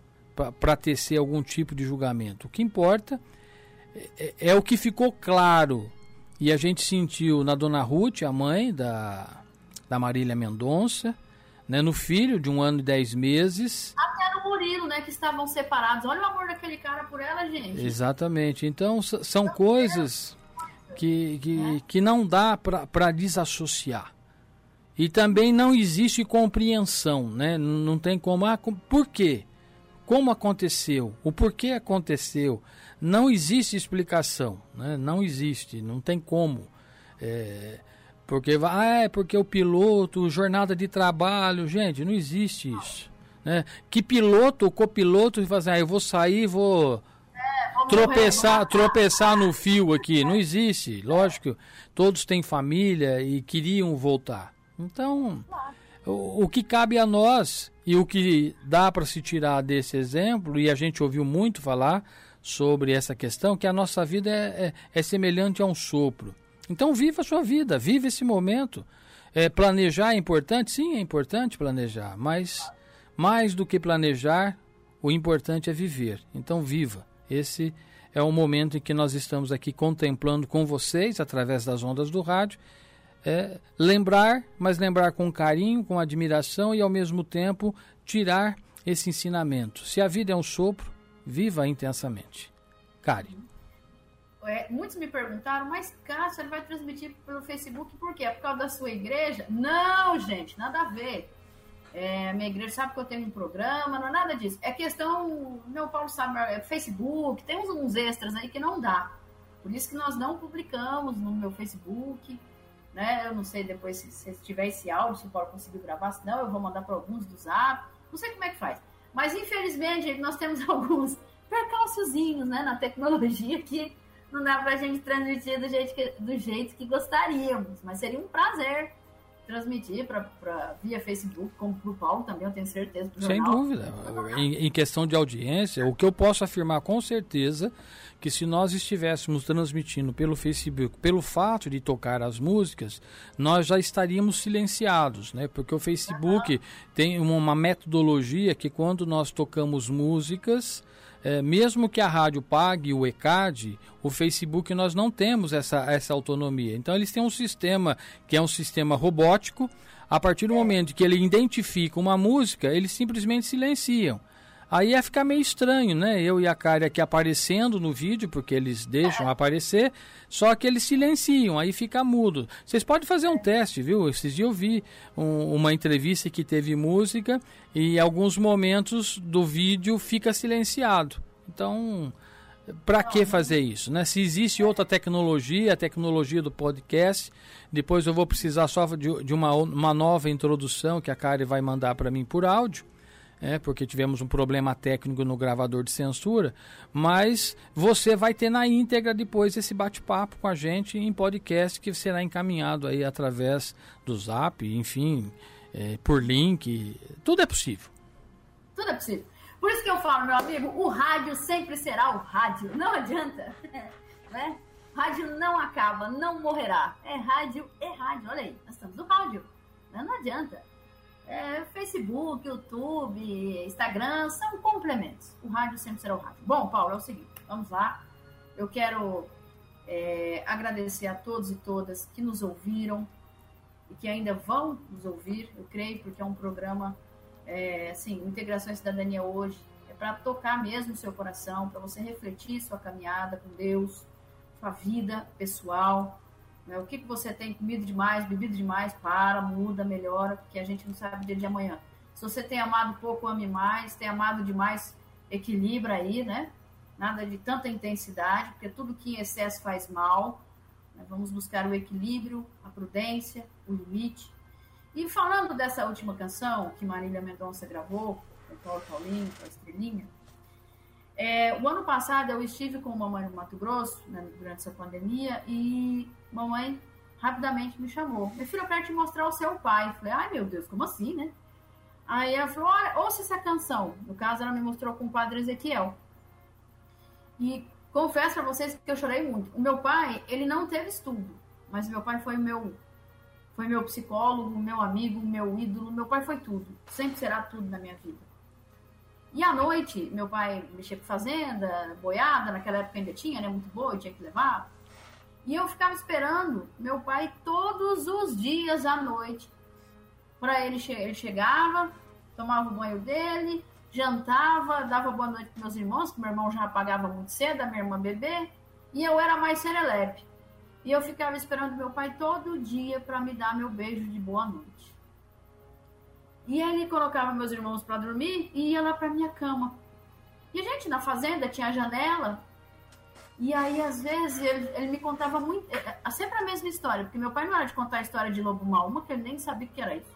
para tecer algum tipo de julgamento? O que importa é, é, é, o que ficou claro e a gente sentiu na Dona Ruth, a mãe da, da Marília Mendonça, né, no filho de um ano e dez meses. Até no Murilo, né, que estavam separados. Olha o amor daquele cara por ela, gente. Exatamente. Então, são coisas que, que, é. que não dá para desassociar. E também não existe compreensão, né? Não tem como. Ah, por quê? Como aconteceu? O porquê aconteceu? Não existe explicação, né? não existe, não tem como. É, porque ah, é porque o piloto, jornada de trabalho, gente, não existe isso. Né? Que piloto, copiloto, faz assim, ah, eu vou sair, vou é, tropeçar, morrer, tropeçar no fio aqui. Não existe. Lógico, todos têm família e queriam voltar. Então, o, o que cabe a nós e o que dá para se tirar desse exemplo, e a gente ouviu muito falar sobre essa questão, que a nossa vida é, é, é semelhante a um sopro. Então, viva a sua vida, viva esse momento. É, planejar é importante? Sim, é importante planejar, mas mais do que planejar, o importante é viver. Então, viva. Esse é o momento em que nós estamos aqui contemplando com vocês, através das ondas do rádio. É, lembrar, mas lembrar com carinho, com admiração e ao mesmo tempo tirar esse ensinamento. Se a vida é um sopro, viva intensamente. Kari. É, muitos me perguntaram, mas Cássio, ele vai transmitir pelo Facebook por quê? É por causa da sua igreja? Não, gente, nada a ver. É, minha igreja sabe que eu tenho um programa, não é nada disso. É questão, meu Paulo sabe, é Facebook, tem uns, uns extras aí que não dá. Por isso que nós não publicamos no meu Facebook, né? Eu não sei depois se, se tiver esse áudio, se o Paulo conseguiu gravar, senão eu vou mandar para alguns do Zap. Não sei como é que faz. Mas infelizmente nós temos [LAUGHS] alguns percalçozinhos né, na tecnologia que não dá pra gente transmitir do jeito que, do jeito que gostaríamos, mas seria um prazer transmitir para via Facebook, como para o Paulo também, eu tenho certeza. Sem dúvida. Em, em, questão de audiência, o que eu posso afirmar com certeza que se nós estivéssemos transmitindo pelo Facebook, pelo fato de tocar as músicas, nós já estaríamos silenciados, né? Porque o Facebook uhum. tem uma metodologia que quando nós tocamos músicas é, mesmo que a rádio pague o ECAD, o Facebook nós não temos essa, essa autonomia. Então eles têm um sistema que é um sistema robótico. A partir do momento que ele identifica uma música, eles simplesmente silenciam. Aí ia ficar meio estranho, né? Eu e a Kari aqui aparecendo no vídeo, porque eles deixam aparecer, só que eles silenciam, aí fica mudo. Vocês podem fazer um teste, viu? Esses dias eu vi um, uma entrevista que teve música e alguns momentos do vídeo fica silenciado. Então, para que fazer isso, né? Se existe outra tecnologia, a tecnologia do podcast, depois eu vou precisar só de, de uma, uma nova introdução que a Kari vai mandar para mim por áudio é, porque tivemos um problema técnico no gravador de censura, mas você vai ter na íntegra depois esse bate-papo com a gente em podcast que será encaminhado aí através do Zap, enfim, é, por link, tudo é possível. Tudo é possível. Por isso que eu falo, meu amigo, o rádio sempre será o rádio, não adianta, [LAUGHS] né? Rádio não acaba, não morrerá. É rádio, é rádio. Olha aí, nós estamos no rádio. Não adianta. É, Facebook, YouTube, Instagram são complementos. O rádio sempre será o rádio. Bom, Paulo, é o seguinte, vamos lá. Eu quero é, agradecer a todos e todas que nos ouviram e que ainda vão nos ouvir, eu creio, porque é um programa, é, assim, Integração e Cidadania hoje, é para tocar mesmo o seu coração, para você refletir sua caminhada com Deus, sua vida pessoal, né? O que, que você tem comido demais, bebido demais, para, muda, melhora, porque a gente não sabe dia de amanhã. Se você tem amado pouco, ame mais, tem amado demais, equilibra aí, né? Nada de tanta intensidade, porque tudo que em excesso faz mal. Né? Vamos buscar o equilíbrio, a prudência, o limite. E falando dessa última canção que Marília Mendonça gravou, com o Paulo Paulinho, com a Estrelinha, é, o ano passado eu estive com mamãe no Mato Grosso, né, durante essa pandemia, e mamãe rapidamente me chamou. Minha filha, eu quero te mostrar o seu pai. Eu falei, ai meu Deus, como assim, né? Aí ela falou, olha, ouça essa canção. No caso, ela me mostrou com o padre Ezequiel. E confesso para vocês que eu chorei muito. O meu pai, ele não teve estudo, mas meu pai foi meu foi meu psicólogo, meu amigo, meu ídolo. Meu pai foi tudo. Sempre será tudo na minha vida. E à noite, meu pai mexia com fazenda, boiada, naquela época ainda tinha, né? Muito boa, tinha que levar. E eu ficava esperando meu pai todos os dias à noite. Para ele, che ele chegava, tomava o banho dele, jantava, dava boa noite para meus irmãos, que meu irmão já apagava muito cedo, a minha irmã bebê, e eu era mais serelepe. E eu ficava esperando meu pai todo dia para me dar meu beijo de boa noite. E ele colocava meus irmãos para dormir e ia lá para minha cama. E a gente na fazenda tinha a janela. E aí, às vezes, ele, ele me contava muito. É, é, sempre a mesma história, porque meu pai não era de contar a história de lobo mal, uma que ele nem sabia que era isso.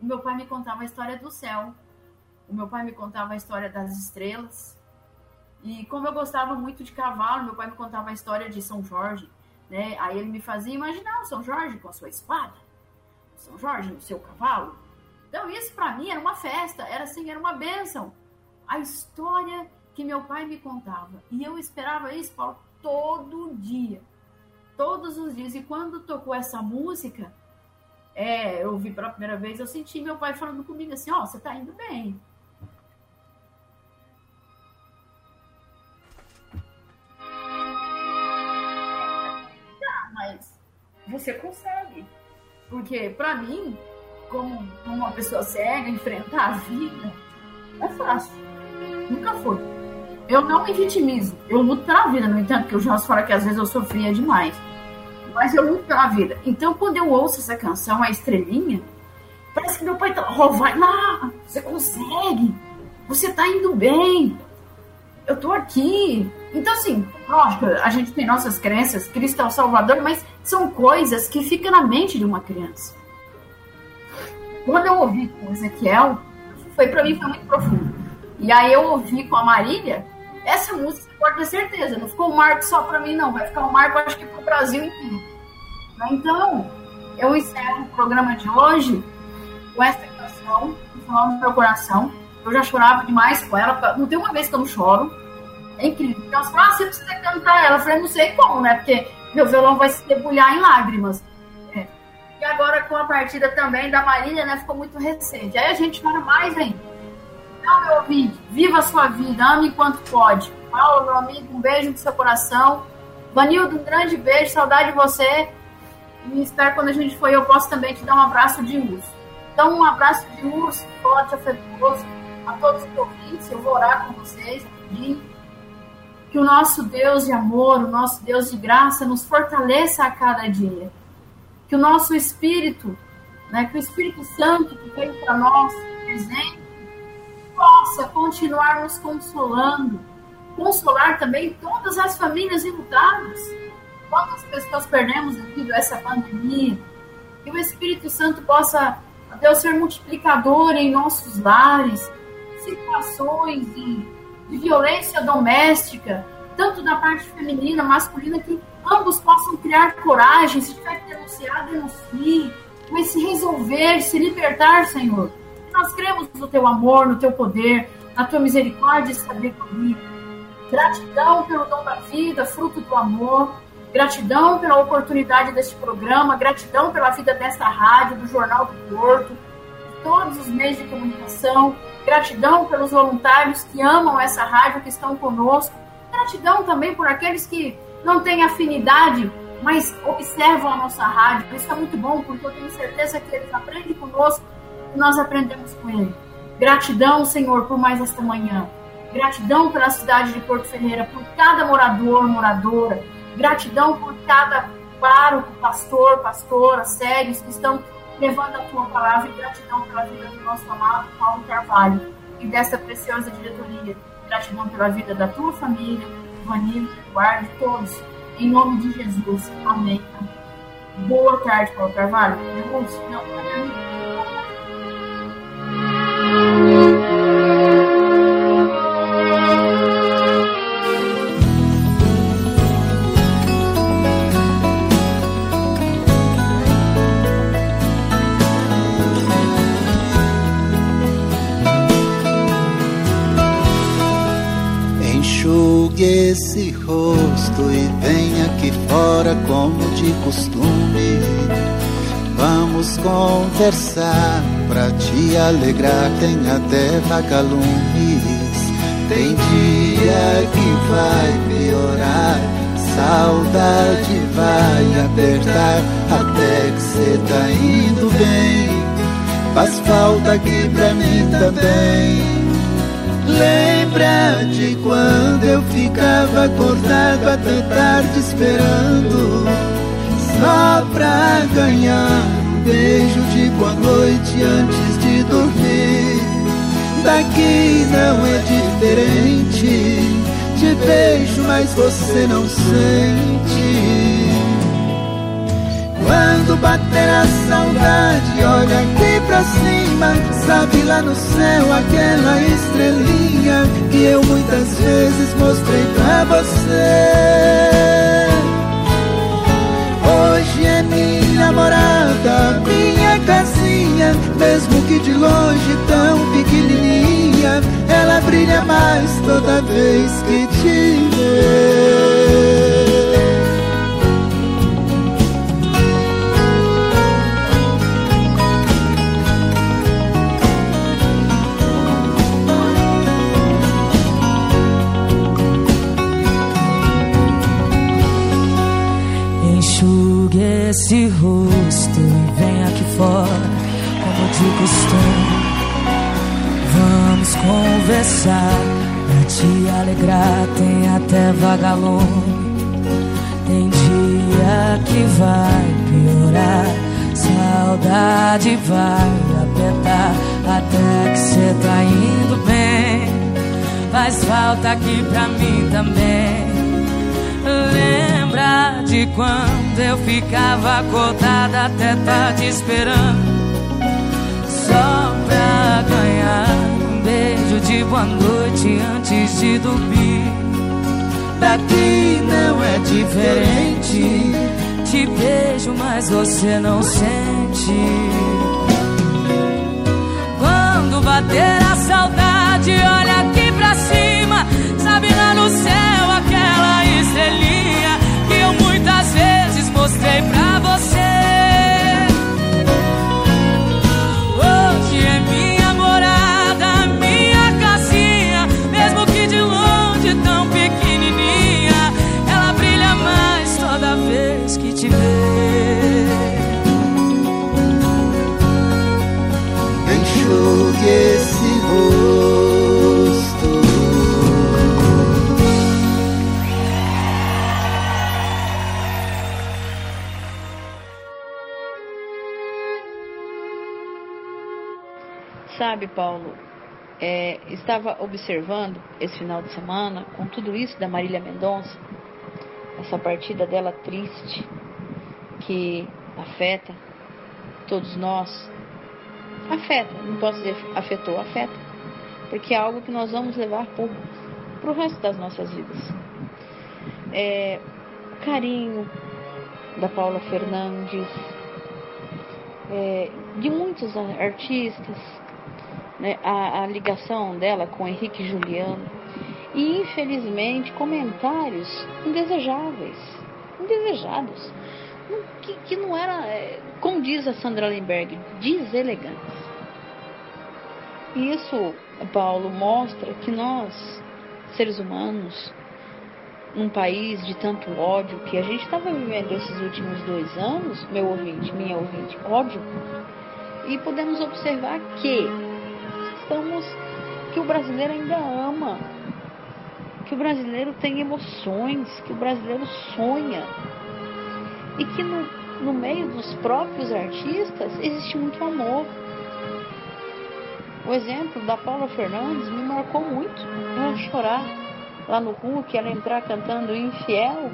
O meu pai me contava a história do céu. O meu pai me contava a história das estrelas. E como eu gostava muito de cavalo, meu pai me contava a história de São Jorge, né? Aí ele me fazia imaginar o São Jorge com a sua espada, o São Jorge no seu cavalo. Então isso para mim era uma festa, era assim, era uma bênção. A história que meu pai me contava. E eu esperava isso, Paulo, todo dia. Todos os dias. E quando tocou essa música, é, eu vi pela primeira vez, eu senti meu pai falando comigo assim, ó, oh, você tá indo bem. Tá, mas você consegue. Porque, para mim, como uma pessoa cega, enfrentar a vida, é fácil. Nunca foi. Eu não me vitimizo. Eu luto pela vida, no entanto, que o Jonas fala que às vezes eu sofria demais mas eu luto pela vida. Então, quando eu ouço essa canção, a estrelinha, parece que meu pai tá, oh, vai lá, você consegue, você tá indo bem, eu tô aqui. Então, assim, lógico, a gente tem nossas crenças, Cristo é o Salvador, mas são coisas que ficam na mente de uma criança. Quando eu ouvi com Ezequiel, foi para mim foi muito profundo. E aí eu ouvi com a Marília, essa música pode ter certeza, não ficou um marco só para mim, não. Vai ficar um marco, acho que, para o Brasil inteiro. Então, eu encerro o programa de hoje com essa canção, falando no meu coração. Eu já chorava demais com ela. Não tem uma vez que eu não choro. É incrível. Então, falaram, ah, você precisa cantar ela. Eu falei, não sei como, né? Porque meu violão vai se debulhar em lágrimas. E agora, com a partida também da Marília, né? Ficou muito recente. Aí a gente chora mais ainda. Então, meu ouvinte, viva a sua vida, ame enquanto pode. Paulo, meu amigo, um beijo no seu coração. Vanildo, um grande beijo, saudade de você. E espero quando a gente for, eu posso também te dar um abraço de urso. Então, um abraço de urso, forte, afetuoso a todos os ouvintes. Eu vou orar com vocês, pedir que o nosso Deus de amor, o nosso Deus de graça, nos fortaleça a cada dia. Que o nosso Espírito, né, que o Espírito Santo que veio para nós, presente, possa continuar nos consolando, consolar também todas as famílias enlutadas. Quantas pessoas perdemos devido a essa pandemia? Que o Espírito Santo possa, Deus, ser multiplicador em nossos lares, situações de, de violência doméstica, tanto da parte feminina, masculina, que ambos possam criar coragem, se tiver denunciar, mas se resolver, se libertar, Senhor. Nós cremos no teu amor, no teu poder, na tua misericórdia e sabedoria. Gratidão pelo dom da vida, fruto do amor. Gratidão pela oportunidade deste programa, gratidão pela vida desta rádio, do Jornal do Porto, todos os meios de comunicação, gratidão pelos voluntários que amam essa rádio, que estão conosco, gratidão também por aqueles que não têm afinidade, mas observam a nossa rádio. Isso é muito bom, porque eu tenho certeza que eles aprendem conosco que nós aprendemos com ele. Gratidão, Senhor, por mais esta manhã. Gratidão pela cidade de Porto Ferreira, por cada morador, moradora. Gratidão por cada pároco, pastor, pastora, sérios que estão levando a tua palavra e gratidão pela vida do nosso amado Paulo Carvalho e desta preciosa diretoria. Gratidão pela vida da tua família, Vanilo, Eduardo, todos. Em nome de Jesus. Amém. Boa tarde, Paulo Carvalho. Não, esse rosto e vem aqui fora como de costume. Vamos conversar pra te alegrar, tem até vagalumes. Tem dia que vai piorar, saudade vai apertar, até que cê tá indo bem. Faz falta aqui pra mim também. Eu ficava acordado até tarde esperando Só pra ganhar um beijo de boa noite antes de dormir. Daqui não é diferente Te beijo, mas você não sente Quando bater a saudade, olha aqui pra cima. Sabe lá no céu aquela estrelinha que eu muitas vezes mostrei pra você. Hoje é minha morada, minha casinha, mesmo que de longe tão pequenininha, ela brilha mais toda vez que te vê. Conversar, pra te alegrar, tem até vagalume. Tem dia que vai piorar, saudade vai apertar, até que cê tá indo bem. Faz falta aqui pra mim também. Lembra de quando eu ficava acordada até tarde esperando Só pra ganhar beijo de boa noite antes de dormir. Daqui não é diferente. Te beijo, mas você não sente. Quando bater a saudade, olha aqui pra cima. Sabe lá no céu aquela estrelinha que eu muitas vezes mostrei pra você. Te vê. Enxugue esse rosto. Sabe, Paulo, é, estava observando esse final de semana, com tudo isso da Marília Mendonça, essa partida dela triste, que afeta todos nós. Afeta, não posso dizer afetou, afeta. Porque é algo que nós vamos levar para o resto das nossas vidas. É, o carinho da Paula Fernandes, é, de muitos artistas, né, a, a ligação dela com Henrique Juliano e infelizmente comentários indesejáveis, indesejados, que, que não era, é, como diz a Sandra Lemberg, deselegantes. E isso, Paulo, mostra que nós, seres humanos, num país de tanto ódio que a gente estava vivendo esses últimos dois anos, meu ouvinte, minha ouvinte, ódio, e podemos observar que estamos, que o brasileiro ainda ama, que o brasileiro tem emoções, que o brasileiro sonha, e que no, no meio dos próprios artistas existe muito amor. O exemplo da Paula Fernandes me marcou muito. Eu chorar lá no Hulk, ela entrar cantando Infiel,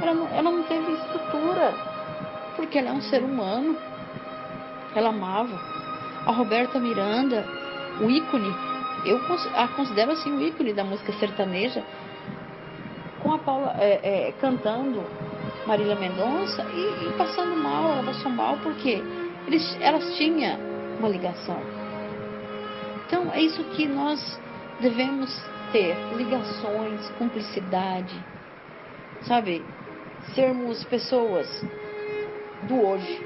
ela não, ela não teve estrutura, porque ela é um ser humano. Ela amava. A Roberta Miranda, o ícone, eu a considero assim o ícone da música sertaneja, com a Paula é, é, cantando Marília Mendonça e, e, passando mal, ela passou mal porque eles, elas tinham uma ligação. Então é isso que nós devemos ter ligações, cumplicidade, sabe? Sermos pessoas do hoje.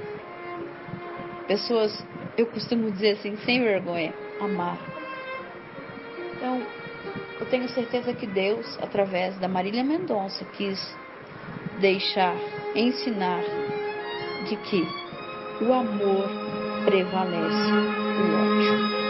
Pessoas, eu costumo dizer assim, sem vergonha, amar. Então, eu tenho certeza que Deus, através da Marília Mendonça, quis deixar, ensinar de que o amor prevalece o ódio.